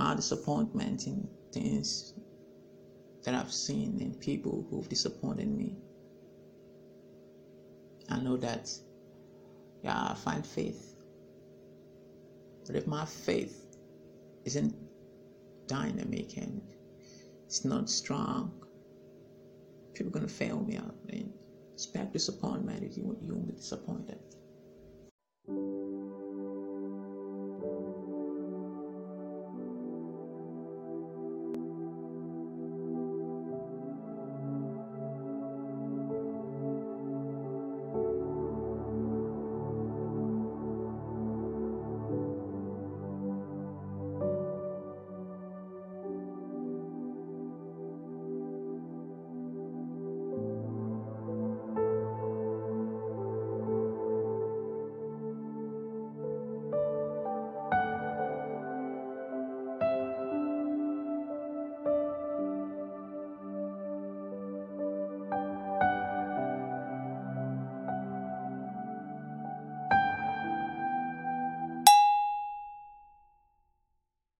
my disappointment in things that I've seen in people who've disappointed me. I know that, yeah, I find faith. But if my faith isn't dynamic and it's not strong, people are going to fail me out. And expect disappointment if you, you won't be disappointed.